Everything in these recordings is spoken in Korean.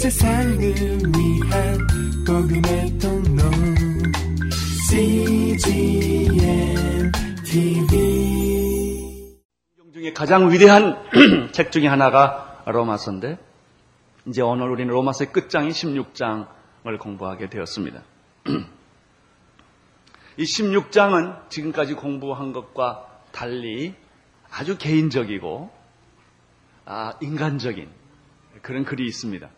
세상을 위한 복음의 통로 CGM TV 중에 가장 위대한 책 중에 하나가 로마서인데 이제 오늘 우리는 로마서의 끝장인 16장을 공부하게 되었습니다. 이 16장은 지금까지 공부한 것과 달리 아주 개인적이고 아, 인간적인 그런 글이 있습니다.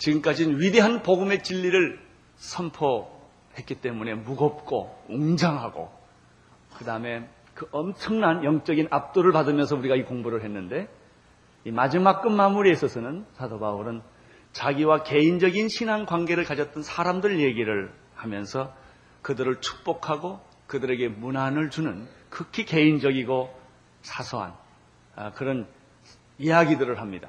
지금까지는 위대한 복음의 진리를 선포했기 때문에 무겁고 웅장하고 그 다음에 그 엄청난 영적인 압도를 받으면서 우리가 이 공부를 했는데 이 마지막 끝 마무리에 있어서는 사도 바울은 자기와 개인적인 신앙 관계를 가졌던 사람들 얘기를 하면서 그들을 축복하고 그들에게 문안을 주는 극히 개인적이고 사소한 아, 그런 이야기들을 합니다.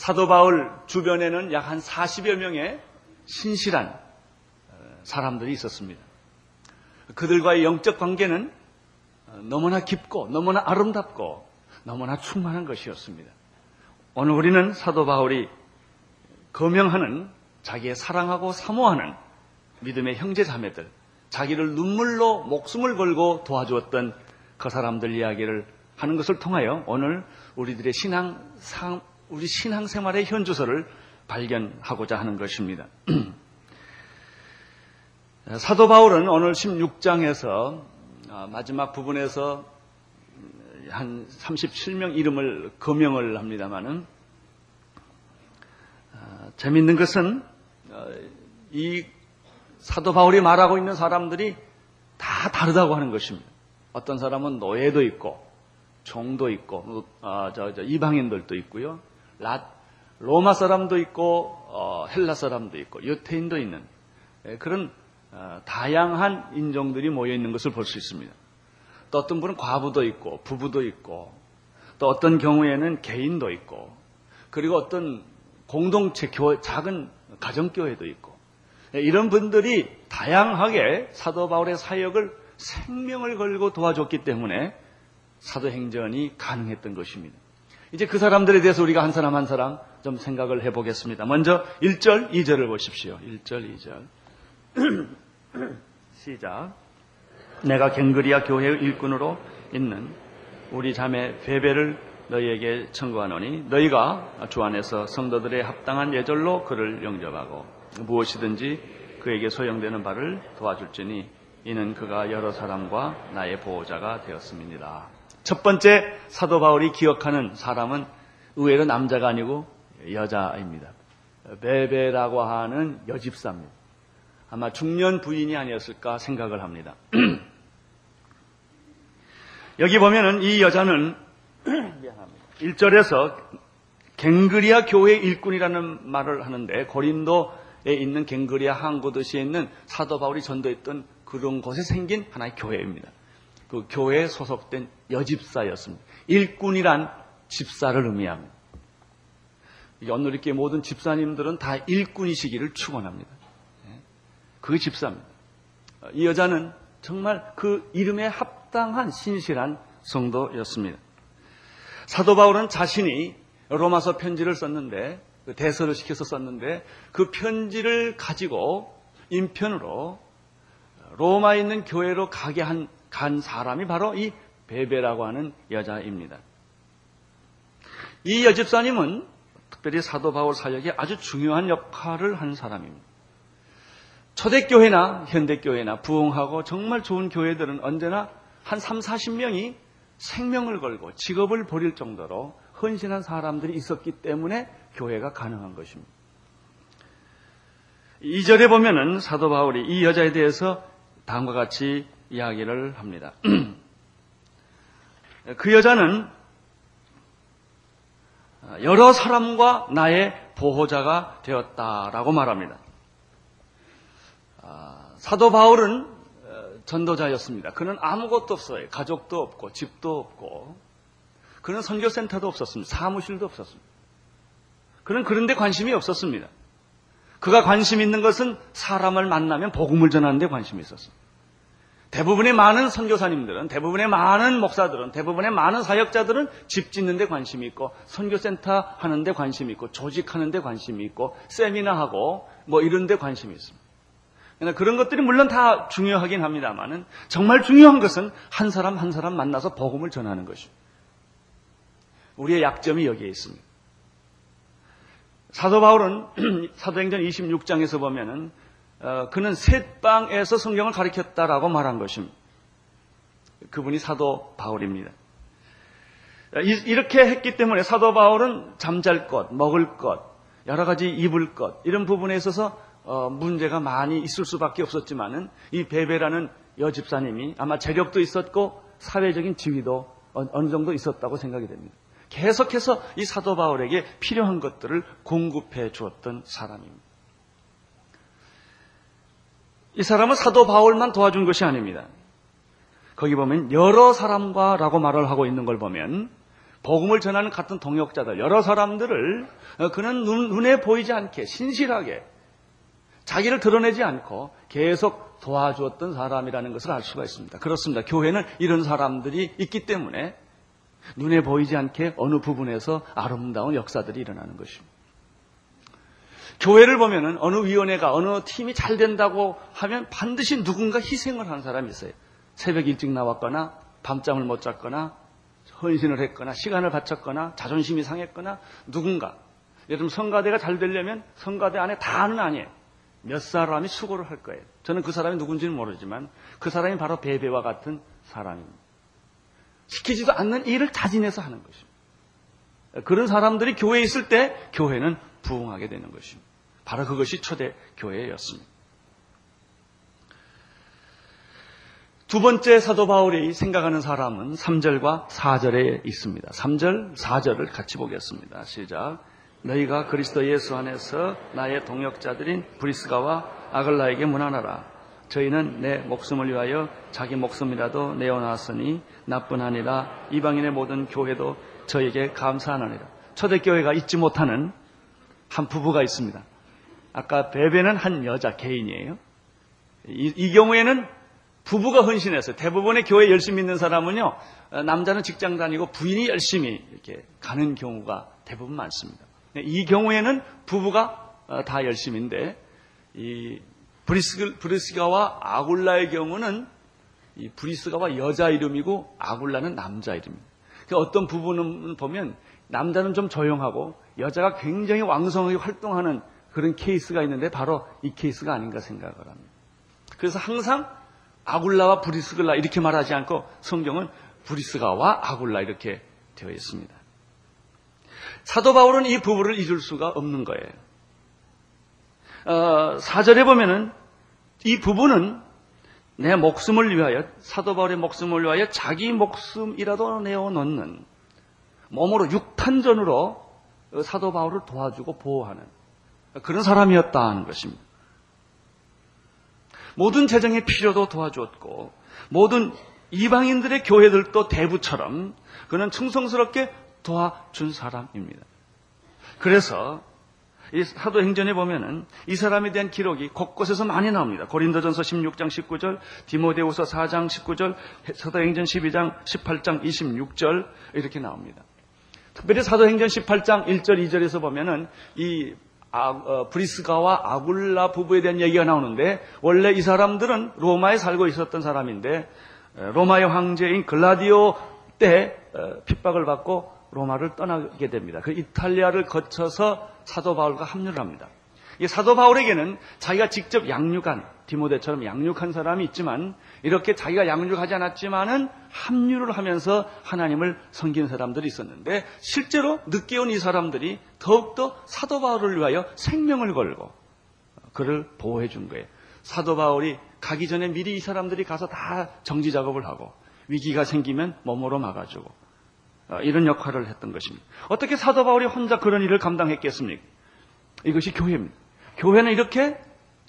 사도 바울 주변에는 약 한 40여 명의 신실한 어, 사람들이 있었습니다. 그들과의 영적 관계는 어, 너무나 깊고 너무나 아름답고 너무나 충만한 것이었습니다. 오늘 우리는 사도 바울이 거명하는 자기의 사랑하고 사모하는 믿음의 형제 자매들, 자기를 눈물로 목숨을 걸고 도와주었던 그 사람들 이야기를 하는 것을 통하여 오늘 우리들의 신앙, 우리 신앙생활의 현주소를 발견하고자 하는 것입니다. 사도 바울은 오늘 16장에서 아, 마지막 부분에서 한 37명 이름을 거명을 합니다만은 아, 재밌는 것은 어, 이 사도 바울이 말하고 있는 사람들이 다 다르다고 하는 것입니다. 어떤 사람은 노예도 있고 종도 있고 어, 저, 저 이방인들도 있고요. 라, 로마 사람도 있고 어, 헬라 사람도 있고 유태인도 있는 예, 그런 어, 다양한 인종들이 모여 있는 것을 볼 수 있습니다. 또 어떤 분은 과부도 있고 부부도 있고 또 어떤 경우에는 개인도 있고 그리고 어떤 공동체 교회 작은 가정 교회도 있고 예, 이런 분들이 다양하게 사도 바울의 사역을 생명을 걸고 도와줬기 때문에 사도행전이 가능했던 것입니다. 이제 그 사람들에 대해서 우리가 한 사람 한 사람 좀 생각을 해보겠습니다. 먼저 1절, 2절을 보십시오. 1절, 2절. 시작. 내가 갱그리아 교회의 일꾼으로 있는 우리 자매 베베를 너희에게 청구하노니 너희가 주 안에서 성도들의 합당한 예절로 그를 영접하고 무엇이든지 그에게 소용되는 바를 도와줄지니 이는 그가 여러 사람과 나의 보호자가 되었음이니라. 첫 번째 사도 바울이 기억하는 사람은 의외로 남자가 아니고 여자입니다. 베베라고 하는 여집사입니다. 아마 중년 부인이 아니었을까 생각을 합니다. 여기 보면은 이 여자는 1절에서 갱그리아 교회 일꾼이라는 말을 하는데 고린도에 있는 갱그리아 항구 도시에 있는 사도 바울이 전도했던 그런 곳에 생긴 하나의 교회입니다. 그 교회에 소속된 여집사였습니다. 일꾼이란 집사를 의미합니다. 이렇게 모든 집사님들은 다 일꾼이시기를 축원합니다. 예. 그 집사입니다. 이 여자는 정말 그 이름에 합당한 신실한 성도였습니다. 사도 바울은 자신이 로마서 편지를 썼는데 그 대서를 시켜서 썼는데 그 편지를 가지고 인편으로 로마에 있는 교회로 가게 한, 간 사람이 바로 이 베베라고 하는 여자입니다. 이 여집사님은 특별히 사도 바울 사역에 아주 중요한 역할을 한 사람입니다. 초대교회나 현대교회나 부흥하고 정말 좋은 교회들은 언제나 한 3, 40명이 생명을 걸고 직업을 버릴 정도로 헌신한 사람들이 있었기 때문에 교회가 가능한 것입니다. 2절에 보면은 사도 바울이 이 여자에 대해서 다음과 같이 이야기를 합니다. 그 여자는 여러 사람과 나의 보호자가 되었다라고 말합니다. 아, 사도 바울은 어, 전도자였습니다. 그는 아무것도 없어요. 가족도 없고 집도 없고 그는 선교센터도 없었습니다. 사무실도 없었습니다. 그는 그런데 관심이 없었습니다. 그가 관심 있는 것은 사람을 만나면 복음을 전하는 데 관심이 있었습니다. 대부분의 많은 선교사님들은, 대부분의 많은 목사들은, 대부분의 많은 사역자들은 집 짓는 데 관심이 있고, 선교센터 하는 데 관심이 있고, 조직하는 데 관심이 있고, 세미나하고, 뭐 이런 데 관심이 있습니다. 그런 것들이 물론 다 중요하긴 합니다만은, 정말 중요한 것은 한 사람 한 사람 만나서 복음을 전하는 것입니다. 우리의 약점이 여기에 있습니다. 사도 바울은 사도행전 26장에서 보면은 어, 그는 셋방에서 성경을 가르쳤다라고 말한 것입니다. 그분이 사도 바울입니다. 이렇게 했기 때문에 사도 바울은 잠잘 것, 먹을 것, 여러 가지 입을 것 이런 부분에 있어서 어, 문제가 많이 있을 수밖에 없었지만은 이 베베라는 여 집사님이 아마 재력도 있었고 사회적인 지위도 어느 정도 있었다고 생각이 됩니다. 계속해서 이 사도 바울에게 필요한 것들을 공급해 주었던 사람입니다. 이 사람은 사도 바울만 도와준 것이 아닙니다. 거기 보면 여러 사람과라고 말을 하고 있는 걸 보면 복음을 전하는 같은 동역자들 여러 사람들을 어, 그는 눈, 에 보이지 않게 신실하게 자기를 드러내지 않고 계속 도와주었던 사람이라는 것을 알 수가 있습니다. 그렇습니다. 교회는 이런 사람들이 있기 때문에 눈에 보이지 않게 어느 부분에서 아름다운 역사들이 일어나는 것입니다. 교회를 보면은 어느 위원회가 어느 팀이 잘 된다고 하면 반드시 누군가 희생을 한 사람이 있어요. 새벽 일찍 나왔거나 밤잠을 못 잤거나 헌신을 했거나 시간을 바쳤거나 자존심이 상했거나 누군가 들면 성가대가 잘 되려면 성가대 안에 다는 아니에요. 몇 사람이 수고를 할 거예요. 저는 그 사람이 누군지는 모르지만 그 사람이 바로 베베와 같은 사람입니다. 시키지도 않는 일을 자진해서 하는 것입니다. 그런 사람들이 교회에 있을 때 교회는 부흥하게 되는 것입니다. 바로 그것이 초대 교회였습니다. 두 번째 사도 바울이 생각하는 사람은 3절과 4절에 있습니다. 3절, 4절을 같이 보겠습니다. 시작. 너희가 그리스도 예수 안에서 나의 동역자들인 브리스가와 아글라에게 문안하라. 저희는 내 목숨을 위하여 자기 목숨이라도 내어놨으니 나뿐 아니라 이방인의 모든 교회도 저에게 감사하느니라. 초대교회가 잊지 못하는 한 부부가 있습니다. 아까 베베는 한 여자 개인이에요. 이, 이 경우에는 부부가 헌신했어요. 대부분의 교회 열심히 있는 사람은요, 남자는 직장 다니고 부인이 열심히 이렇게 가는 경우가 대부분 많습니다. 이 경우에는 부부가 어, 다 열심인데, 이 브리스, 브리스가와 아굴라의 경우는 이 브리스가가 여자 이름이고 아굴라는 남자 이름입니다. 그 어떤 부분은 보면 남자는 좀 조용하고 여자가 굉장히 왕성하게 활동하는 그런 케이스가 있는데 바로 이 케이스가 아닌가 생각을 합니다. 그래서 항상 아굴라와 브리스글라 이렇게 말하지 않고 성경은 브리스가와 아굴라 이렇게 되어 있습니다. 사도 바울은 이 부부를 잊을 수가 없는 거예요. 어, 사절에 보면은 이 부부는 내 목숨을 위하여 사도 바울의 목숨을 위하여 자기 목숨이라도 내어놓는 몸으로 육탄전으로 사도 바울을 도와주고 보호하는 그런 사람이었다 하는 것입니다. 모든 재정의 필요도 도와주었고 모든 이방인들의 교회들도 대부처럼 그는 충성스럽게 도와준 사람입니다. 그래서 이 사도행전에 보면은 이 사람에 대한 기록이 곳곳에서 많이 나옵니다. 고린도전서 16장 19절, 디모데후서 4장 19절, 사도행전 12장 18장 26절 이렇게 나옵니다. 특별히 사도행전 18장 1절 2절에서 보면은 이 아, 어, 브리스가와 아굴라 부부에 대한 얘기가 나오는데 원래 이 사람들은 로마에 살고 있었던 사람인데 로마의 황제인 글라디오 때 어, 핍박을 받고 로마를 떠나게 됩니다. 그 이탈리아를 거쳐서 사도 바울과 합류를 합니다. 이 사도 바울에게는 자기가 직접 양육한 디모데처럼 양육한 사람이 있지만 이렇게 자기가 양육하지 않았지만은 합류를 하면서 하나님을 섬긴 사람들이 있었는데 실제로 늦게 온 이 사람들이 더욱더 사도 바울을 위하여 생명을 걸고 그를 보호해 준 거예요. 사도 바울이 가기 전에 미리 이 사람들이 가서 다 정지 작업을 하고 위기가 생기면 몸으로 막아주고 어, 이런 역할을 했던 것입니다. 어떻게 사도 바울이 혼자 그런 일을 감당했겠습니까? 이것이 교회입니다. 교회는 이렇게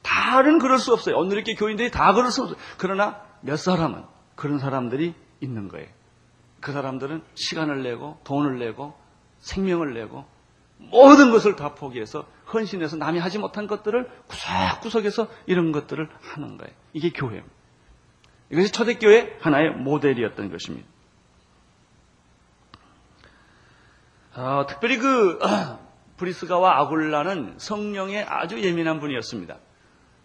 다른 그럴 수 없어요. 오늘 이렇게 교인들이 다 그럴 수 없어요. 그러나 몇 사람은 그런 사람들이 있는 거예요. 그 사람들은 시간을 내고 돈을 내고 생명을 내고 모든 것을 다 포기해서 헌신해서 남이 하지 못한 것들을 구석구석에서 이런 것들을 하는 거예요. 이게 교회입니다. 이것이 초대교회 하나의 모델이었던 것입니다. 어, 특별히 그 브리스가와 아굴라는 성령에 아주 예민한 분이었습니다.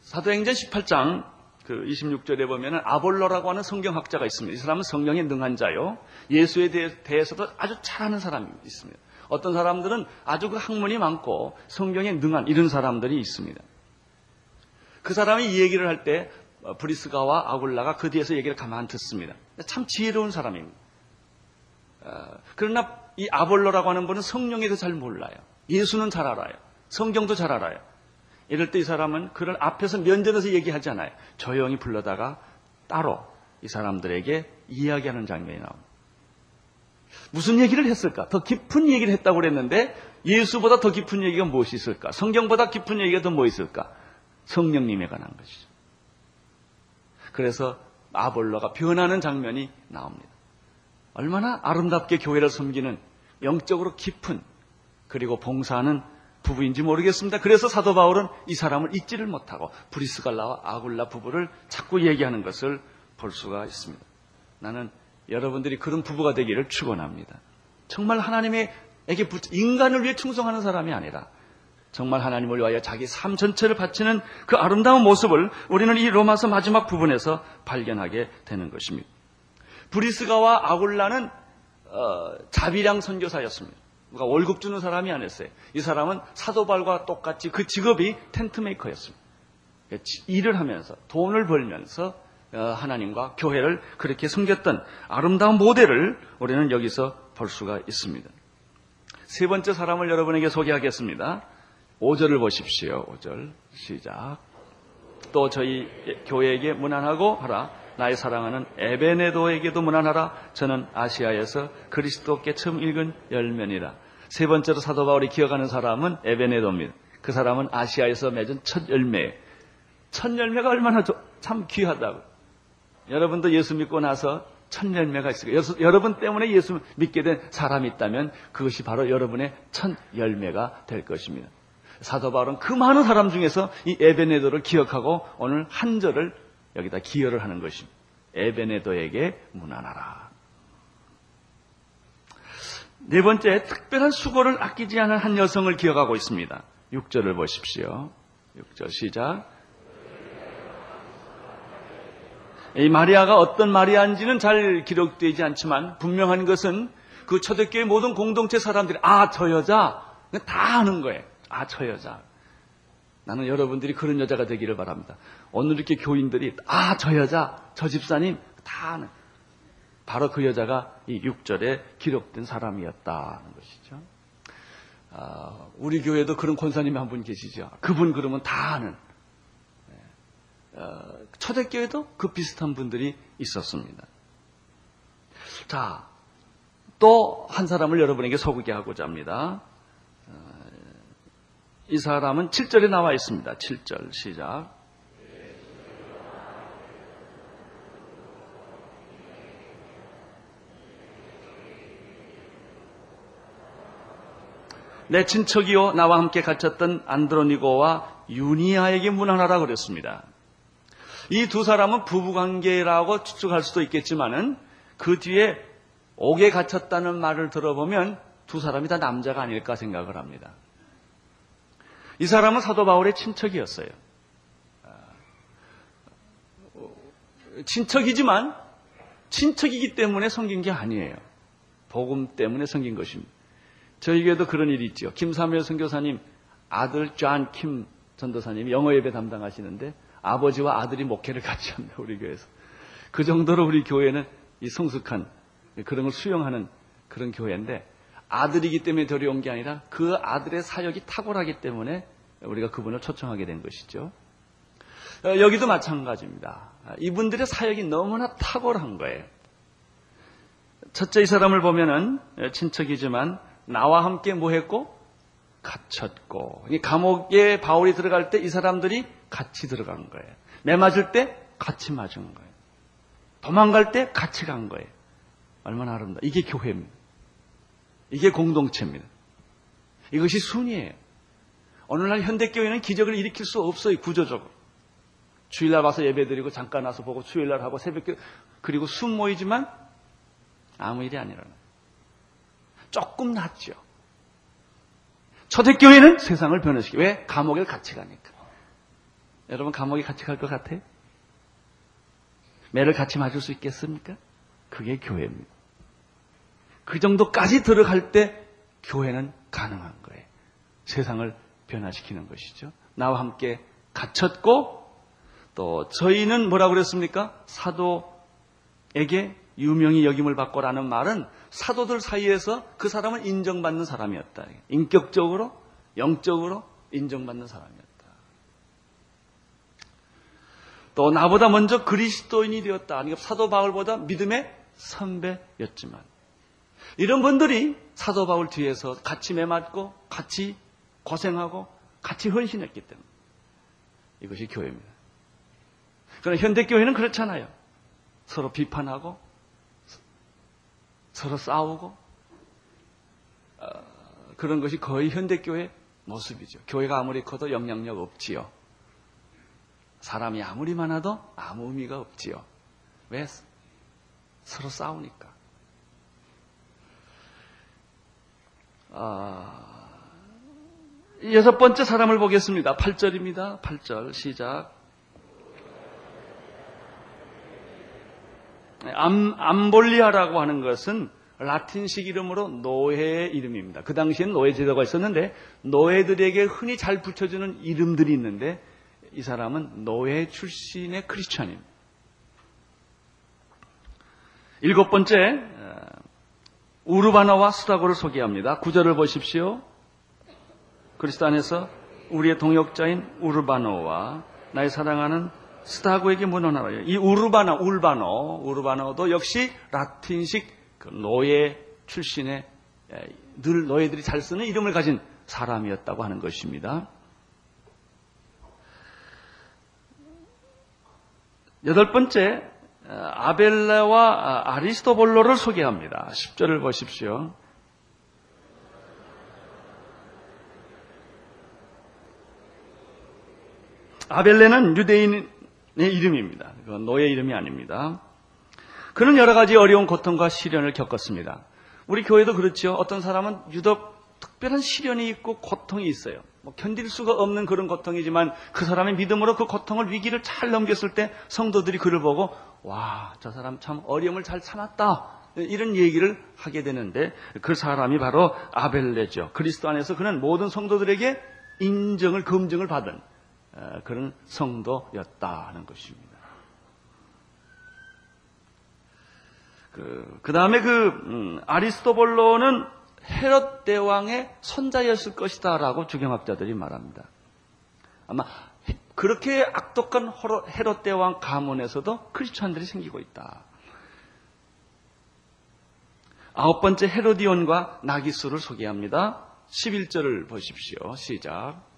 사도행전 18장 그 26절에 보면은 아볼로라고 하는 성경학자가 있습니다. 이 사람은 성령에 능한 자요. 예수에 대해 서도 아주 잘 아는 사람이 있습니다. 어떤 사람들은 아주 그 학문이 많고 성경에 능한 이런 사람들이 있습니다. 그 사람이 이 얘기를 할 때 브리스가와 아굴라가 그 뒤에서 얘기를 가만 듣습니다. 참 지혜로운 사람입니다. 어, 그러나 이 아볼로라고 하는 분은 성령에 대해서 잘 몰라요. 예수는 잘 알아요. 성경도 잘 알아요. 이럴 때 이 사람은 그를 앞에서 면전에서 얘기하지 않아요. 조용히 불러다가 따로 이 사람들에게 이야기하는 장면이 나옵니다. 무슨 얘기를 했을까? 더 깊은 얘기를 했다고 그랬는데 예수보다 더 깊은 얘기가 무엇이 있을까? 성경보다 깊은 얘기가 더 뭐 있을까? 성령님에 관한 것이죠. 그래서 아볼로가 변하는 장면이 나옵니다. 얼마나 아름답게 교회를 섬기는 영적으로 깊은 그리고 봉사하는 부부인지 모르겠습니다. 그래서 사도 바울은 이 사람을 잊지를 못하고 브리스갈라와 아굴라 부부를 자꾸 얘기하는 것을 볼 수가 있습니다. 나는 여러분들이 그런 부부가 되기를 축원합니다. 정말 하나님에게 인간을 위해 충성하는 사람이 아니라 정말 하나님을 위하여 자기 삶 전체를 바치는 그 아름다운 모습을 우리는 이 로마서 마지막 부분에서 발견하게 되는 것입니다. 브리스가와 아굴라는 어, 자비량 선교사였습니다. 누가 월급 주는 사람이 아니었어요. 이 사람은 사도발과 똑같이 그 직업이 텐트 메이커였습니다. 일을 하면서 돈을 벌면서 어, 하나님과 교회를 그렇게 섬겼던 아름다운 모델을 우리는 여기서 볼 수가 있습니다. 세 번째 사람을 여러분에게 소개하겠습니다. 5절을 보십시오. 5절 시작. 또 저희 교회에게 무난하고 하라. 나의 사랑하는 에베네도에게도 무난하라. 저는 아시아에서 그리스도께 처음 읽은 열면이라. 세 번째로 사도 바울이 기억하는 사람은 에베네도입니다. 그 사람은 아시아에서 맺은 첫 열매예요. 첫 열매가 얼마나 참 귀하다고. 여러분도 예수 믿고 나서 첫 열매가 있어요. 여러분 때문에 예수 믿게 된 사람이 있다면 그것이 바로 여러분의 첫 열매가 될 것입니다. 사도 바울은 그 많은 사람 중에서 이 에베네도를 기억하고 오늘 한 절을 여기다 기여를 하는 것입니다. 에베네도에게 무난하라. 네 번째, 특별한 수고를 아끼지 않은 한 여성을 기억하고 있습니다. 6절을 보십시오. 6절 시작. 이 마리아가 어떤 마리아인지는 잘 기록되지 않지만 분명한 것은 그 초대교회 모든 공동체 사람들이 아, 저 여자 다 아는 거예요. 아, 저 여자. 나는 여러분들이 그런 여자가 되기를 바랍니다. 오늘 이렇게 교인들이 아, 저 여자, 저 집사님 다 아는. 바로 그 여자가 이 6절에 기록된 사람이었다는 것이죠. 아, 우리 교회도 그런 권사님이 한 분 계시죠. 그분 그러면 다 아는. 네. 어, 초대교회도 그 비슷한 분들이 있었습니다. 자, 또 한 사람을 여러분에게 소개하고자 합니다. 이 사람은 7절에 나와 있습니다. 7절 시작. 내 친척이요 나와 함께 갇혔던 안드로니고와 유니아에게 문안하라 그랬습니다. 이 두 사람은 부부관계라고 추측할 수도 있겠지만은 그 뒤에 옥에 갇혔다는 말을 들어보면 두 사람이 다 남자가 아닐까 생각을 합니다. 이 사람은 사도 바울의 친척이었어요. 아, 친척이지만 친척이기 때문에 섬긴 게 아니에요. 복음 때문에 섬긴 것입니다. 저희에게도 그런 일이 있죠. 김사무엘 선교사님 아들 존 킴 전도사님이 영어 예배 담당하시는데 아버지와 아들이 목회를 같이 합니다. 우리 교회에서. 그 정도로 우리 교회는 이 성숙한 그런 걸 수용하는 그런 교회인데 아들이기 때문에 데려온 게 아니라 그 아들의 사역이 탁월하기 때문에 우리가 그분을 초청하게 된 것이죠. 어, 여기도 마찬가지입니다. 이분들의 사역이 너무나 탁월한 거예요. 첫째 이 사람을 보면은 친척이지만 나와 함께 뭐 했고? 갇혔고. 이 감옥에 바울이 들어갈 때 이 사람들이 같이 들어간 거예요. 매 맞을 때 같이 맞은 거예요. 도망갈 때 같이 간 거예요. 얼마나 아름다. 이게 교회입니다. 이게 공동체입니다. 이것이 순이에요. 오늘날 현대교회는 기적을 일으킬 수 없어요, 구조적으로. 주일날 와서 예배드리고 잠깐 와서 보고 수요일날 하고 새벽에 그리고 숨 모이지만 아무 일이 안 일어나요. 조금 낫죠. 초대교회는 세상을 변화시켜. 왜? 감옥에 같이 가니까. 여러분 감옥에 같이 갈 것 같아요? 매를 같이 맞을 수 있겠습니까? 그게 교회입니다. 그 정도까지 들어갈 때 교회는 가능한 거예요. 세상을 변화시키는 것이죠. 나와 함께 갇혔고 또 저희는 뭐라고 그랬습니까? 사도에게 유명히 여김을 받고라는 말은 사도들 사이에서 그 사람은 인정받는 사람이었다. 인격적으로, 영적으로 인정받는 사람이었다. 또 나보다 먼저 그리스도인이 되었다. 그러니까 사도 바울보다 믿음의 선배였지만 이런 분들이 사도 바울 뒤에서 같이 매맞고 같이 고생하고 같이 헌신했기 때문에 이것이 교회입니다. 그러나 현대 교회는 그렇잖아요. 서로 비판하고 서로 싸우고 어, 그런 것이 거의 현대 교회 모습이죠. 교회가 아무리 커도 영향력 없지요. 사람이 아무리 많아도 아무 의미가 없지요. 왜? 서로 싸우니까. 아, 여섯 번째 사람을 보겠습니다. 8절입니다. 8절 시작. 암, 암블리아라고 하는 것은 라틴식 이름으로 노예의 이름입니다. 그 당시엔 노예 제도가 있었는데 노예들에게 흔히 잘 붙여주는 이름들이 있는데 이 사람은 노예 출신의 크리스천입니다. 일곱 번째 어, 우르바나와 수다고를 소개합니다. 구절을 보십시오. 그리스도 안에서 우리의 동역자인 우르바노와 나의 사랑하는 스타고에게 문헌하라. 이 우르바나, 울바노, 우르바노도 역시 라틴식 그 노예 출신의 늘 노예들이 잘 쓰는 이름을 가진 사람이었다고 하는 것입니다. 여덟 번째, 아벨레와 아리스토볼로를 소개합니다. 10절을 보십시오. 아벨레는 유대인의 이름입니다. 노예 이름이 아닙니다. 그는 여러 가지 어려운 고통과 시련을 겪었습니다. 우리 교회도 그렇죠. 어떤 사람은 유독 특별한 시련이 있고 고통이 있어요. 뭐 견딜 수가 없는 그런 고통이지만 그 사람의 믿음으로 그 고통을 위기를 잘 넘겼을 때 성도들이 그를 보고 와, 저 사람 참 어려움을 잘 참았다. 이런 얘기를 하게 되는데 그 사람이 바로 아벨레죠. 그리스도 안에서 그는 모든 성도들에게 인정을 검증을 받은 어, 그런 성도였다는 것입니다. 그, 그 다음에 그, 음, 아리스토볼로는 헤롯 대왕의 손자였을 것이다라고 주경학자들이 말합니다. 아마 그렇게 악독한 헤롯 대왕 가문에서도 크리스천들이 생기고 있다. 아홉 번째 헤로디온과 나기수를 소개합니다. 11절을 보십시오. 시작.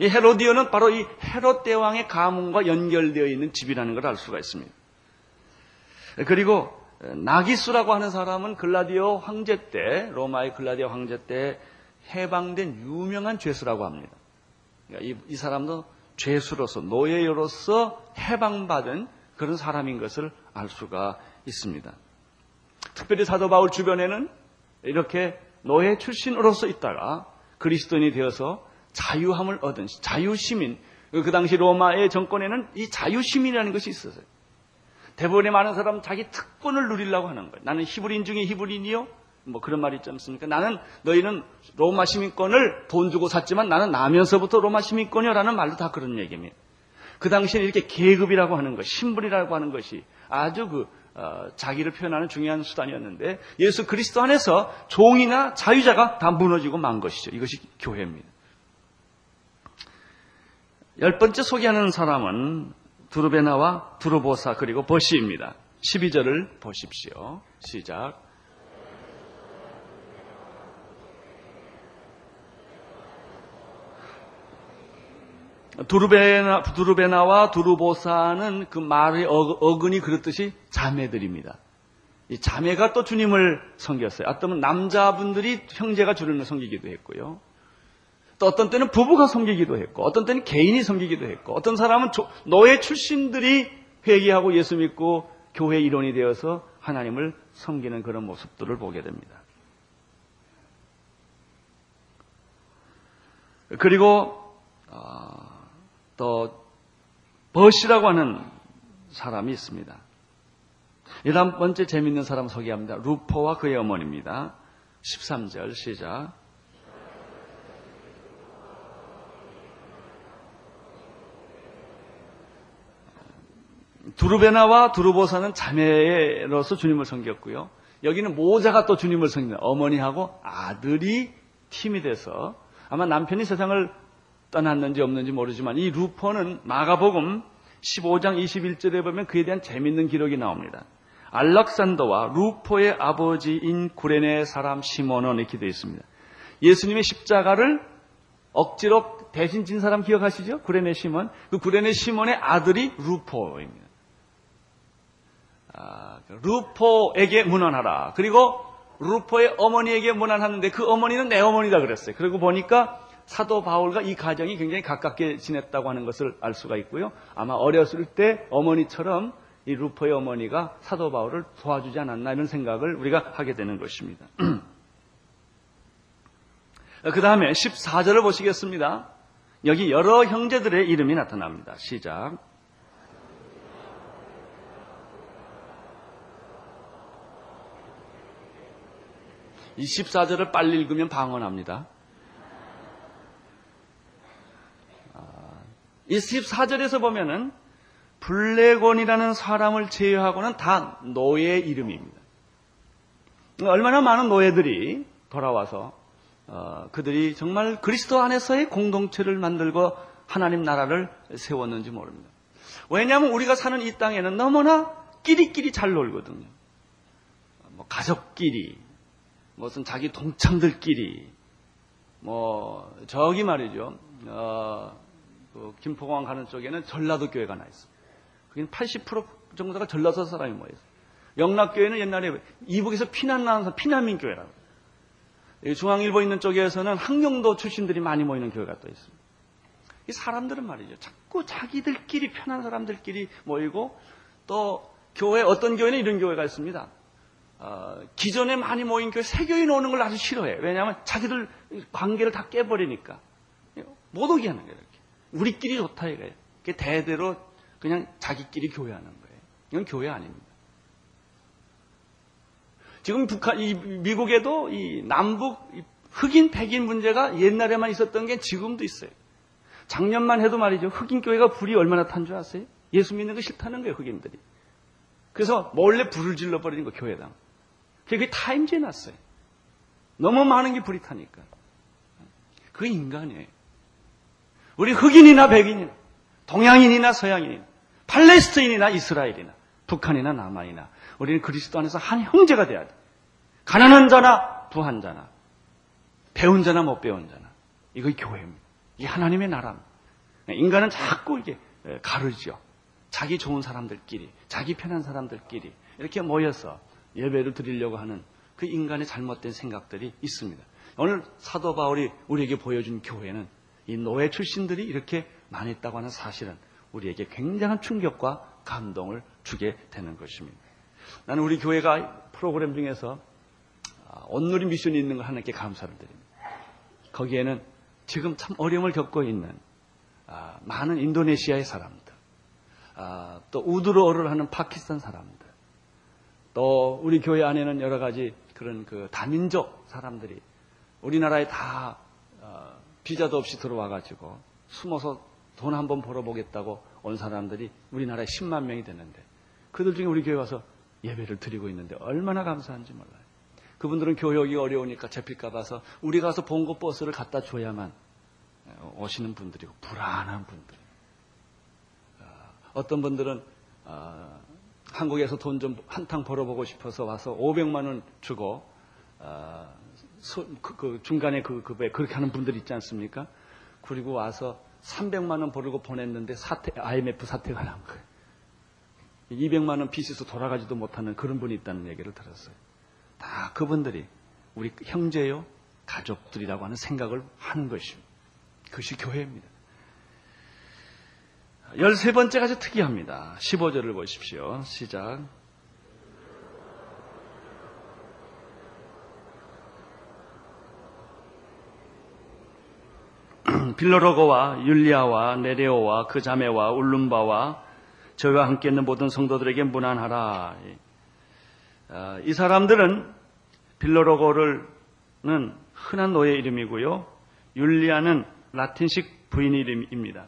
이 헤로디온은 바로 이 헤롯 대왕의 가문과 연결되어 있는 집이라는 걸 알 수가 있습니다. 그리고 나기수라고 하는 사람은 글라디오 황제 때 로마의 글라디오 황제 때 해방된 유명한 죄수라고 합니다. 그러니까 이, 이 사람도 죄수로서 노예로서 해방받은 그런 사람인 것을 알 수가 있습니다. 특별히 사도 바울 주변에는 이렇게 노예 출신으로서 있다가 그리스도인이 되어서 자유함을 얻은 자유시민 그 당시 로마의 정권에는 이 자유시민이라는 것이 있었어요. 대부분의 많은 사람 은 자기 특권을 누리려고 하는 거예요. 나는 히브리인 중에 히브리인이요. 뭐 그런 말이 있지 않습니까? 나는 너희는 로마 시민권을 돈 주고 샀지만 나는 나면서부터 로마 시민권이라는 말도 다 그런 얘기입니다. 그 당시에는 이렇게 계급이라고 하는 것, 신분이라고 하는 것이 아주 그 어, 자기를 표현하는 중요한 수단이었는데 예수 그리스도 안에서 종이나 자유자가 다 무너지고 만 것이죠. 이것이 교회입니다. 열 번째 소개하는 사람은 두르베나와 두르보사 그리고 버시입니다. 12절을 보십시오. 시작. 두르베나, 두르베나와 두르보사는 그 말의 어, 근이 그렇듯이 자매들입니다. 이 자매가 또 주님을 섬겼어요. 어떤 남자분들이 형제가 주님을 섬기기도 했고요. 또 어떤 때는 부부가 섬기기도 했고, 어떤 때는 개인이 섬기기도 했고, 어떤 사람은 노예 출신들이 회개하고 예수 믿고 교회 일원이 되어서 하나님을 섬기는 그런 모습들을 보게 됩니다. 그리고 어, 또 버시라고 하는 사람이 있습니다. 일단 번째 재밌는 사람 소개합니다. 루퍼와 그의 어머니입니다. 13절 시작. 두루베나와 두루보사는 자매로서 주님을 섬겼고요. 여기는 모자가 또 주님을 섬깁니다. 어머니하고 아들이 팀이 돼서 아마 남편이 세상을 떠났는지 없는지 모르지만 이 루퍼는 마가복음 15장 21절에 보면 그에 대한 재밌는 기록이 나옵니다. 알락산더와 루포의 아버지인 구레네 사람 시몬은 이렇게 되어 있습니다. 예수님의 십자가를 억지로 대신 진 사람 기억하시죠? 구레네 시몬. 그 구레네 시몬의 아들이 루포입니다. 루포에게 문안하라. 그리고 루포의 어머니에게 문안하는데 그 어머니는 내 어머니다 그랬어요. 그리고 보니까 사도 바울과 이 가정이 굉장히 가깝게 지냈다고 하는 것을 알 수가 있고요. 아마 어렸을 때 어머니처럼 이 루포의 어머니가 사도 바울을 도와주지 않았나 이런 생각을 우리가 하게 되는 것입니다. 그 다음에 14절을 보시겠습니다. 여기 여러 형제들의 이름이 나타납니다. 시작. 이 14절을 빨리 읽으면 방언합니다. 아, 이 14절에서 보면은 블레곤이라는 사람을 제외하고는 다 노예 이름입니다. 얼마나 많은 노예들이 돌아와서 어, 그들이 정말 그리스도 안에서의 공동체를 만들고 하나님 나라를 세웠는지 모릅니다. 왜냐하면 우리가 사는 이 땅에는 너무나 끼리끼리 잘 놀거든요. 뭐 가족끼리, 무슨 자기 동창들끼리, 뭐 저기 말이죠. 어, 그 김포공항 가는 쪽에는 전라도 교회가 나 있습니다. 그게 80% 정도가 전라도 사람이 모여있어요. 영락교회는 옛날에 이북에서 피난 나온 사람, 피난민 교회라고. 중앙일보 있는 쪽에서는 항명도 출신들이 많이 모이는 교회가 또 있습니다. 이 사람들은 말이죠. 자꾸 자기들끼리 편한 사람들끼리 모이고 또 교회 어떤 교회는 이런 교회가 있습니다. 어, 기존에 많이 모인 교회 새 교인 오는 걸 아주 싫어해. 왜냐하면 자기들 관계를 다 깨버리니까 못 오게 하는 거예요. 이렇게. 우리끼리 좋다 이거예요. 대대로 그냥 자기끼리 교회하는 거예요. 이건 교회 아닙니다. 지금 북한, 이 미국에도 이 남북 흑인 백인 문제가 옛날에만 있었던 게 지금도 있어요. 작년만 해도 말이죠. 흑인 교회가 불이 얼마나 탄 줄 아세요? 예수 믿는 거 싫다는 거예요, 흑인들이. 그래서 몰래 불을 질러 버리는 거 교회당. 그게 타임즈에 났어요. 너무 많은 게 불이 타니까. 그 인간이에요. 우리 흑인이나 백인이나 동양인이나 서양인이나 팔레스타인이나 이스라엘이나 북한이나 남한이나 우리는 그리스도 안에서 한 형제가 돼야 돼. 가난한 자나 부한 자나 배운 자나 못 배운 자나 이거 교회입니다. 이게 하나님의 나라입니다. 인간은 자꾸 이게 가르죠. 자기 좋은 사람들끼리, 자기 편한 사람들끼리 이렇게 모여서 예배를 드리려고 하는 그 인간의 잘못된 생각들이 있습니다. 오늘 사도 바울이 우리에게 보여준 교회는 이 노예 출신들이 이렇게 많이 있다고 하는 사실은 우리에게 굉장한 충격과 감동을 주게 되는 것입니다. 나는 우리 교회가 프로그램 중에서 온누리 미션이 있는 걸 하나님께 감사를 드립니다. 거기에는 지금 참 어려움을 겪고 있는 많은 인도네시아의 사람들, 또 우드로어를 하는 파키스탄 사람들, 또 우리 교회 안에는 여러 가지 그런 그 다민족 사람들이 우리나라에 다 비자도 없이 들어와 가지고 숨어서 돈 한번 벌어보겠다고 온 사람들이 우리나라에 10만 명이 되는데 그들 중에 우리 교회 와서 예배를 드리고 있는데 얼마나 감사한지 몰라요. 그분들은 교역이 어려우니까 잡힐까 봐서 우리 가서 봉고 버스를 갖다 줘야만 오시는 분들이고 불안한 분들. 어떤 분들은 어, 한국에서 돈 좀 한탕 벌어보고 싶어서 와서 500만 원 주고 어, 소, 그, 그 중간에 그 급에 그렇게 하는 분들 있지 않습니까? 그리고 와서 300만 원 벌고 보냈는데 사태, IMF 사태가 난 거예요. 200만 원 빚에서 돌아가지도 못하는 그런 분이 있다는 얘기를 들었어요. 다 그분들이 우리 형제요, 가족들이라고 하는 생각을 하는 것입니다. 그것이 교회입니다. 열세 아주 특이합니다. 15절을 보십시오. 시작. 빌로로고와 율리아와 네레오와 그 자매와 울룸바와 저희와 함께 있는 모든 성도들에게 문안하라. 아, 이 사람들은 빌로로고를는 흔한 노예 이름이고요. 율리아는 라틴식 부인 이름입니다.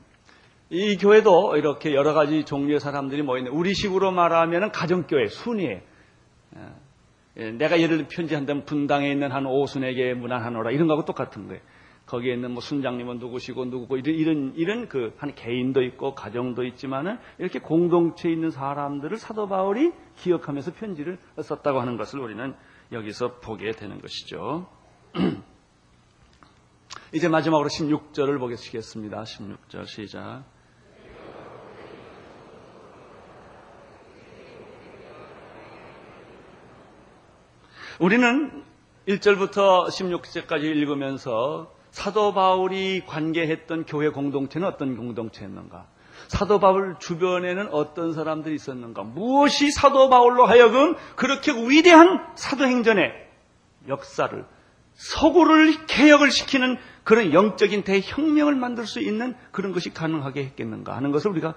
이 교회도 이렇게 여러 가지 종류의 사람들이 모이는 우리식으로 말하면 가정교회 순위에 예, 내가 예를 들어 편지한다면 분당에 있는 한 오순에게 문안하노라 이런 거하고 똑같은 거예요. 거기에 있는 뭐 순장님은 누구시고 누구고 이런 이런 이런 그 한 개인도 있고 가정도 있지만은 이렇게 공동체에 있는 사람들을 사도 바울이 기억하면서 편지를 썼다고 하는 것을 우리는 여기서 보게 되는 것이죠. 이제 마지막으로 16절을 보겠습니다. 16절 시작. 우리는 1절부터 16절까지 읽으면서 사도 바울이 관계했던 교회 공동체는 어떤 공동체였는가? 사도 바울 주변에는 어떤 사람들이 있었는가? 무엇이 사도 바울로 하여금 그렇게 위대한 사도행전의 역사를 서구를 개혁을 시키는 그런 영적인 대혁명을 만들 수 있는 그런 것이 가능하게 했겠는가 하는 것을 우리가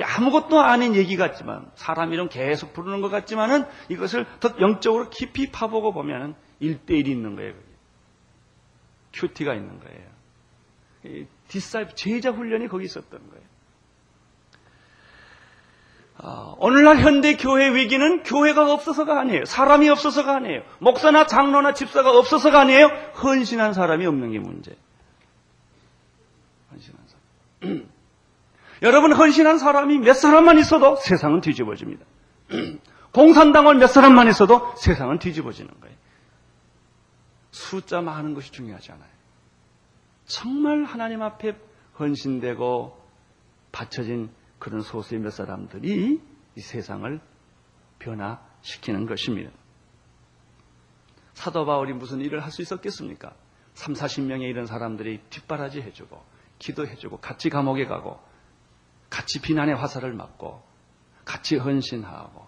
아무것도 아닌 얘기 같지만 사람 이름 계속 부르는 것 같지만은 이것을 더 영적으로 깊이 파보고 보면은 일대일이 있는 거예요. QT가 있는 거예요. disciple 제자 훈련이 거기 있었던 거예요. 아, 오늘날 현대 교회 위기는 교회가 없어서가 아니에요. 사람이 없어서가 아니에요. 목사나 장로나 집사가 없어서가 아니에요. 헌신한 사람이 없는 게 문제. 헌신한 사람. 여러분 헌신한 사람이 몇 사람만 있어도 세상은 뒤집어집니다. 공산당원 몇 사람만 있어도 세상은 뒤집어지는 거예요. 숫자 많은 것이 중요하지 않아요. 정말 하나님 앞에 헌신되고 바쳐진 그런 소수의 몇 사람들이 이 세상을 변화시키는 것입니다. 사도 바울이 무슨 일을 할 수 있었겠습니까? 3, 40명의 이런 사람들이 뒷바라지 해주고, 기도해주고, 같이 감옥에 가고, 같이 비난의 화살을 맞고, 같이 헌신하고,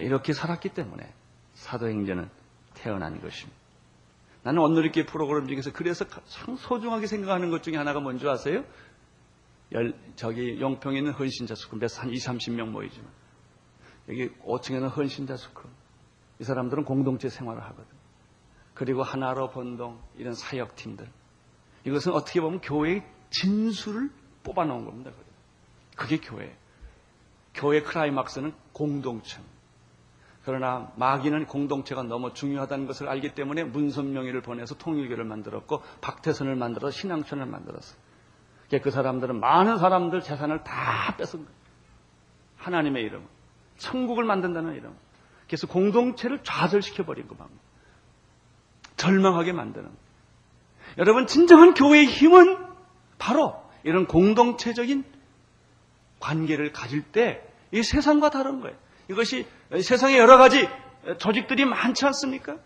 이렇게 살았기 때문에 사도행전은 태어난 것입니다. 나는 온누리교회 프로그램 중에서 그래서 참 소중하게 생각하는 것 중에 하나가 뭔지 아세요? 열, 저기 용평에 있는 헌신자 school 몇한 20, 30명 모이지만 여기 5층에는 헌신자 school 이 사람들은 공동체 생활을 하거든. 그리고 하나로 번동 이런 사역팀들 이것은 어떻게 보면 교회의 진수를 뽑아 놓은 겁니다. 그게 교회. 교회 크라이막스는 공동체. 그러나 마귀는 공동체가 너무 중요하다는 것을 알기 때문에 문선명이를 보내서 통일교를 만들었고 박태선을 만들어서 신앙촌을 만들었어. 그 사람들은 많은 사람들 재산을 다 뺏은 거예요. 하나님의 이름. 천국을 만든다는 이름. 그래서 공동체를 좌절시켜버린 것만. 절망하게 만드는. 여러분, 진정한 교회의 힘은 바로 이런 공동체적인 관계를 가질 때 이 세상과 다른 거예요. 이것이 세상에 여러 가지 조직들이 많지 않습니까?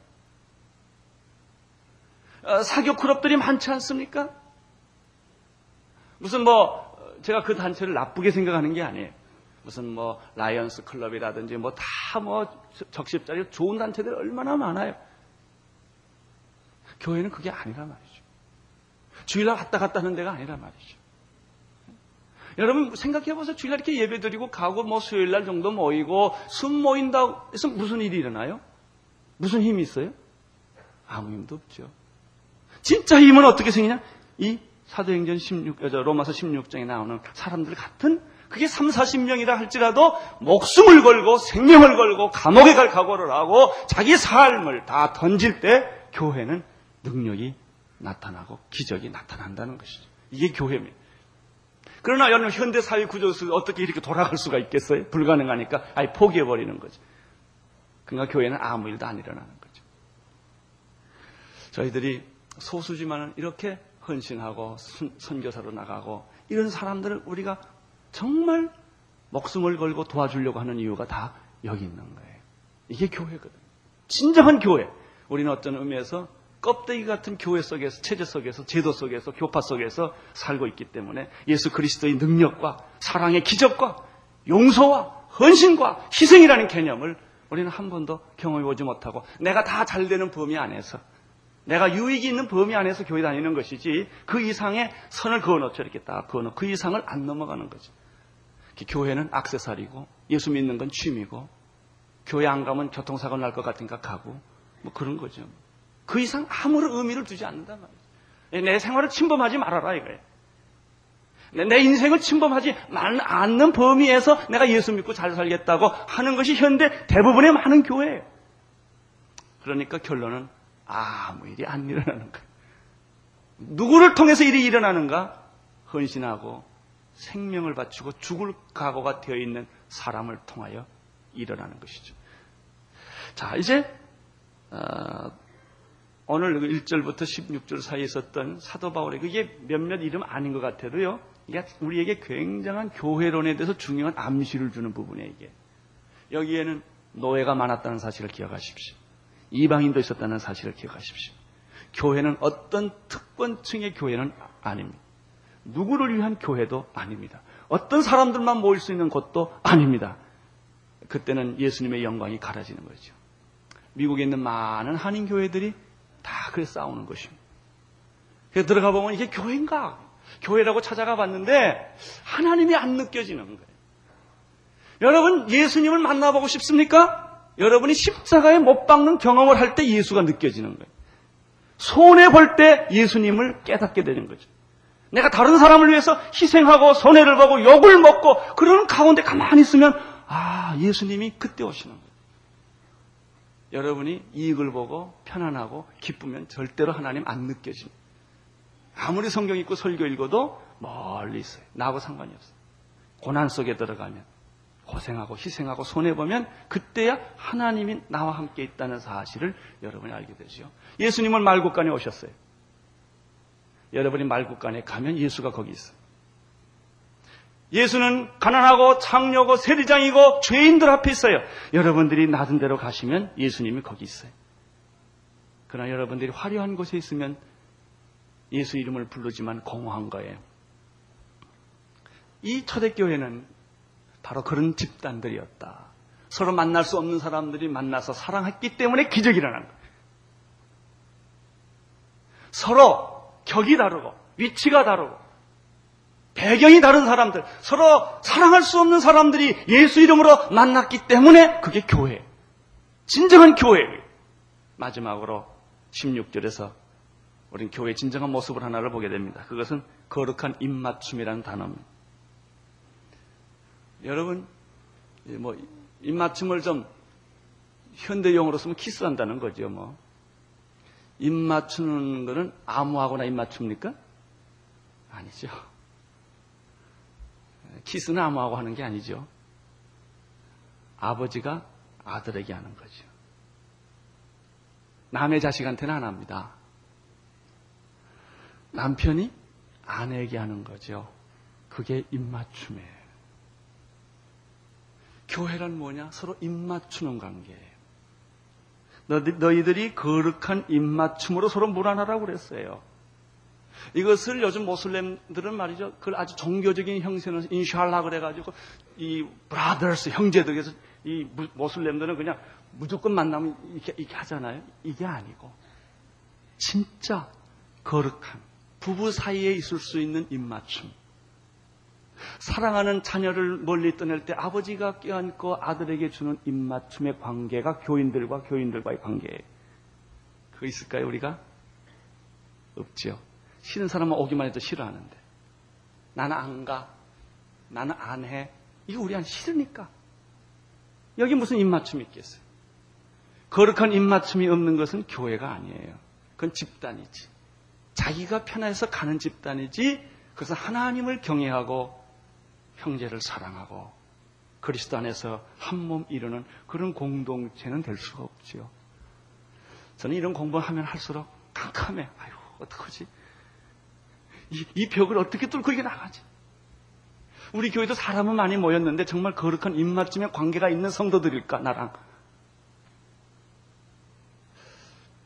어, 사교 클럽들이 많지 않습니까? 무슨 뭐 제가 그 단체를 나쁘게 생각하는 게 아니에요. 무슨 뭐 라이온스 클럽이라든지 뭐 다 뭐 적십자니 좋은 단체들 얼마나 많아요. 교회는 그게 아니라 말이죠. 주일날 왔다 갔다 하는 데가 아니라 말이죠. 여러분 생각해보세요. 주일날 이렇게 예배 드리고 가고 뭐 수요일날 정도 모이고 순 모인다고 해서 무슨 일이 일어나요? 무슨 힘이 있어요? 아무 힘도 없죠. 진짜 힘은 어떻게 생기냐? 이 사도행전 16, 로마서 16장에 나오는 사람들 같은 그게 3, 40명이라 할지라도 목숨을 걸고 생명을 걸고 감옥에 갈 각오를 하고 자기 삶을 다 던질 때 교회는 능력이 나타나고 기적이 나타난다는 것이죠. 이게 교회입니다. 그러나 여러분 현대 사회 구조에서 어떻게 이렇게 돌아갈 수가 있겠어요? 불가능하니까 아예 포기해 버리는 거죠. 그러니까 교회는 아무 일도 안 일어나는 거죠. 저희들이 소수지만은 이렇게 헌신하고 선교사로 나가고 이런 사람들을 우리가 정말 목숨을 걸고 도와주려고 하는 이유가 다 여기 있는 거예요. 이게 교회거든. 진정한 교회. 우리는 어떤 의미에서 껍데기 같은 교회 속에서, 체제 속에서, 제도 속에서, 교파 속에서 살고 있기 때문에 예수 그리스도의 능력과 사랑의 기적과 용서와 헌신과 희생이라는 개념을 우리는 한 번도 경험해 보지 못하고 내가 다 잘 되는 범위 안에서 내가 유익이 있는 범위 안에서 교회 다니는 것이지 그 이상의 선을 그어놓죠. 이렇게 딱 그어놓고 그 이상을 안 넘어가는 거죠. 교회는 악세사리고 예수 믿는 건 취미고 교회 안 가면 교통사고 날 것 같으니까 가고 뭐 그런 거죠. 그 이상 아무런 의미를 두지 않는단 말이에요. 내 생활을 침범하지 말아라 이거예요. 내 인생을 침범하지 않는 범위에서 내가 예수 믿고 잘 살겠다고 하는 것이 현대 대부분의 많은 교회예요. 그러니까 결론은 아무 일이 안 일어나는 거예요. 누구를 통해서 일이 일어나는가? 헌신하고 생명을 바치고 죽을 각오가 되어 있는 사람을 통하여 일어나는 것이죠. 자, 이제 어, 오늘 1절부터 16절 사이에 있었던 사도 바울의 그게 몇몇 이름 아닌 것 같아도요. 이게 우리에게 굉장한 교회론에 대해서 중요한 암시를 주는 부분이에요, 이게. 여기에는 노예가 많았다는 사실을 기억하십시오. 이방인도 있었다는 사실을 기억하십시오. 교회는 어떤 특권층의 교회는 아닙니다. 누구를 위한 교회도 아닙니다. 어떤 사람들만 모일 수 있는 곳도 아닙니다. 그때는 예수님의 영광이 가려지는 거죠. 미국에 있는 많은 한인 교회들이 다 그래 싸우는 것입니다. 그래서 들어가 보면 이게 교회인가? 교회라고 찾아가 봤는데 하나님이 안 느껴지는 거예요. 여러분 예수님을 만나보고 싶습니까? 여러분이 십자가에 못 박는 경험을 할 때 예수가 느껴지는 거예요. 손해 볼 때 예수님을 깨닫게 되는 거죠. 내가 다른 사람을 위해서 희생하고 손해를 보고 욕을 먹고 그러는 가운데 가만히 있으면 아 예수님이 그때 오시는 거예요. 여러분이 이익을 보고 편안하고 기쁘면 절대로 하나님 안 느껴집니다. 아무리 성경 읽고 설교 읽어도 멀리 있어요. 나하고 상관이 없어요. 고난 속에 들어가면 고생하고 희생하고 손해보면 그때야 하나님이 나와 함께 있다는 사실을 여러분이 알게 되죠. 예수님은 말국간에 오셨어요. 여러분이 말국간에 가면 예수가 거기 있어요. 예수는 가난하고 창녀고 세리장이고 죄인들 앞에 있어요. 여러분들이 낮은 데로 가시면 예수님이 거기 있어요. 그러나 여러분들이 화려한 곳에 있으면 예수 이름을 부르지만 공허한 거예요. 이 초대교회는 바로 그런 집단들이었다. 서로 만날 수 없는 사람들이 만나서 사랑했기 때문에 기적이 일어난 거예요. 서로 격이 다르고 위치가 다르고 배경이 다른 사람들, 서로 사랑할 수 없는 사람들이 예수 이름으로 만났기 때문에 그게 교회. 진정한 교회예요. 마지막으로 16절에서 우리는 교회의 진정한 모습을 하나를 보게 됩니다. 그것은 거룩한 입맞춤이라는 단어입니다. 여러분, 뭐, 입맞춤을 좀 현대용어로 쓰면 키스한다는 거죠, 뭐. 입맞추는 거는 아무하고나 입맞춥니까? 아니죠. 키스는 아무하고 하는 게 아니죠. 아버지가 아들에게 하는 거죠. 남의 자식한테는 안 합니다. 남편이 아내에게 하는 거죠. 그게 입맞춤이에요. 교회란 뭐냐? 서로 입맞추는 관계예요. 너희들이 거룩한 입맞춤으로 서로 물안하라고 그랬어요. 이것을 요즘 모슬렘들은 말이죠. 그걸 아주 종교적인 형태는 인샬라 그래가지고 이 브라더스 형제들에서 이 모슬렘들은 그냥 무조건 만나면 이렇게, 이렇게 하잖아요. 이게 아니고 진짜 거룩한 부부 사이에 있을 수 있는 입맞춤. 사랑하는 자녀를 멀리 떠날 때 아버지가 껴안고 아들에게 주는 입맞춤의 관계가 교인들과 교인들과의 관계예요. 그거 있을까요, 우리가? 없지요. 싫은 사람은 오기만 해도 싫어하는데. 나는 안 가. 나는 안 해. 이거 우리한테 싫으니까. 여기 무슨 입맞춤이 있겠어요? 거룩한 입맞춤이 없는 것은 교회가 아니에요. 그건 집단이지. 자기가 편해서 가는 집단이지. 그래서 하나님을 경외하고 형제를 사랑하고 그리스도 안에서 한 몸 이루는 그런 공동체는 될 수가 없지요. 저는 이런 공부하면 할수록 깜깜해. 아유, 어떡하지? 이, 이 벽을 어떻게 뚫고 이게 나가지? 우리 교회도 사람은 많이 모였는데 정말 거룩한 입맞춤에 관계가 있는 성도들일까, 나랑?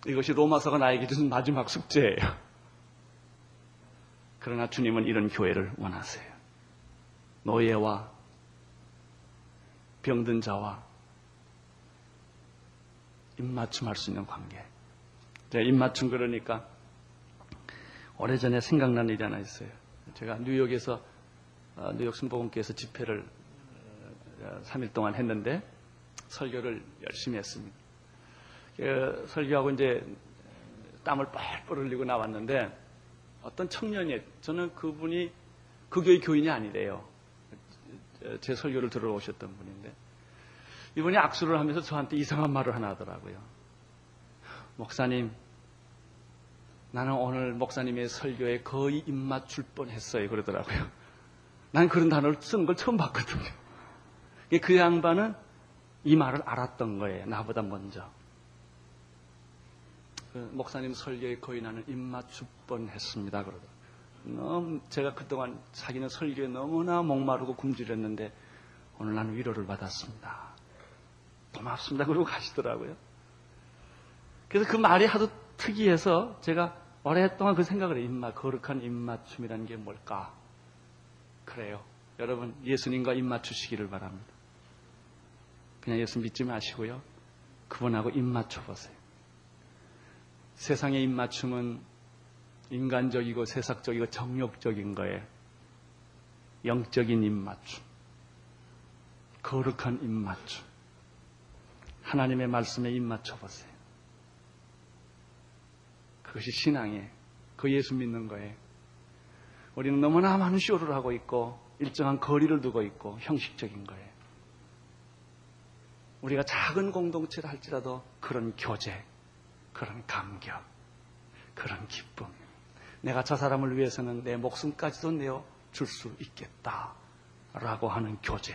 이것이 로마서가 나에게 준 마지막 숙제예요. 그러나 주님은 이런 교회를 원하세요. 노예와 병든 자와 입맞춤할 수 있는 관계. 입맞춤 그러니까 오래전에 생각난 일이 하나 있어요. 제가 뉴욕에서 어, 뉴욕 순복음교에서 집회를 3일 어, 동안 했는데 설교를 열심히 했습니다. 그 설교하고 이제 땀을 뻘뻘 흘리고 나왔는데 어떤 청년이 저는 그분이 그 교회 교인이 아니래요. 제 설교를 들어 오셨던 분인데 이분이 악수를 하면서 저한테 이상한 말을 하나 하더라고요. 목사님, 나는 오늘 목사님의 설교에 거의 입맞출 뻔했어요. 그러더라고요. 난 그런 단어를 쓴걸 처음 봤거든요. 그 양반은 이 말을 알았던 거예요. 나보다 먼저. 그 목사님 설교에 거의 나는 입맞출 뻔했습니다. 그러더라고요. 너무 제가 그동안 자기는 설교에 너무나 목마르고 굶주렸는데 오늘 나는 위로를 받았습니다. 고맙습니다. 그러고 가시더라고요. 그래서 그 말이 하도 특이해서 제가 오랫동안 그 생각을. 입맛, 거룩한 입맞춤이라는 게 뭘까? 그래요. 여러분, 예수님과 입맞추시기를 바랍니다. 그냥 예수 믿지 마시고요. 그분하고 입맞춰 보세요. 세상의 입맞춤은 인간적이고 세상적이고 정욕적인 거예요. 영적인 입맞춤. 거룩한 입맞춤. 하나님의 말씀에 입맞춰 보세요. 그것이 신앙이에요. 그 예수 믿는 거예요. 우리는 너무나 많은 쇼를 하고 있고 일정한 거리를 두고 있고 형식적인 거예요. 우리가 작은 공동체를 할지라도 그런 교제, 그런 감격, 그런 기쁨. 내가 저 사람을 위해서는 내 목숨까지도 내어 줄 수 있겠다. 라고 하는 교제.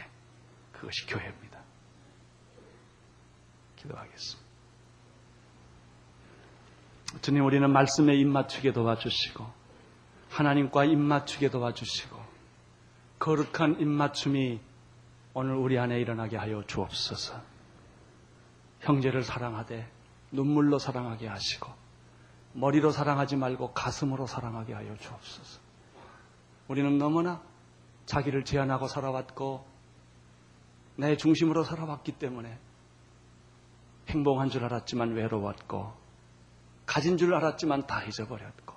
그것이 교회입니다. 기도하겠습니다. 주님, 우리는 말씀에 입맞추게 도와주시고, 하나님과 입맞추게 도와주시고, 거룩한 입맞춤이 오늘 우리 안에 일어나게 하여 주옵소서. 형제를 사랑하되, 눈물로 사랑하게 하시고, 머리로 사랑하지 말고 가슴으로 사랑하게 하여 주옵소서. 우리는 너무나 자기를 제한하고 살아왔고, 내 중심으로 살아왔기 때문에 행복한 줄 알았지만 외로웠고, 가진 줄 알았지만 다 잊어버렸고,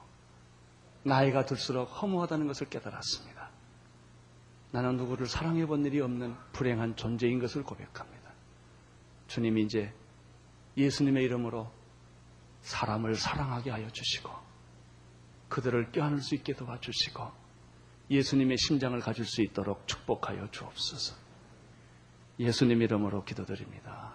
나이가 들수록 허무하다는 것을 깨달았습니다. 나는 누구를 사랑해 본 일이 없는 불행한 존재인 것을 고백합니다. 주님이 이제 예수님의 이름으로 사람을 사랑하게 하여 주시고, 그들을 껴안을 수 있게 도와주시고, 예수님의 심장을 가질 수 있도록 축복하여 주옵소서. 예수님 이름으로 기도드립니다.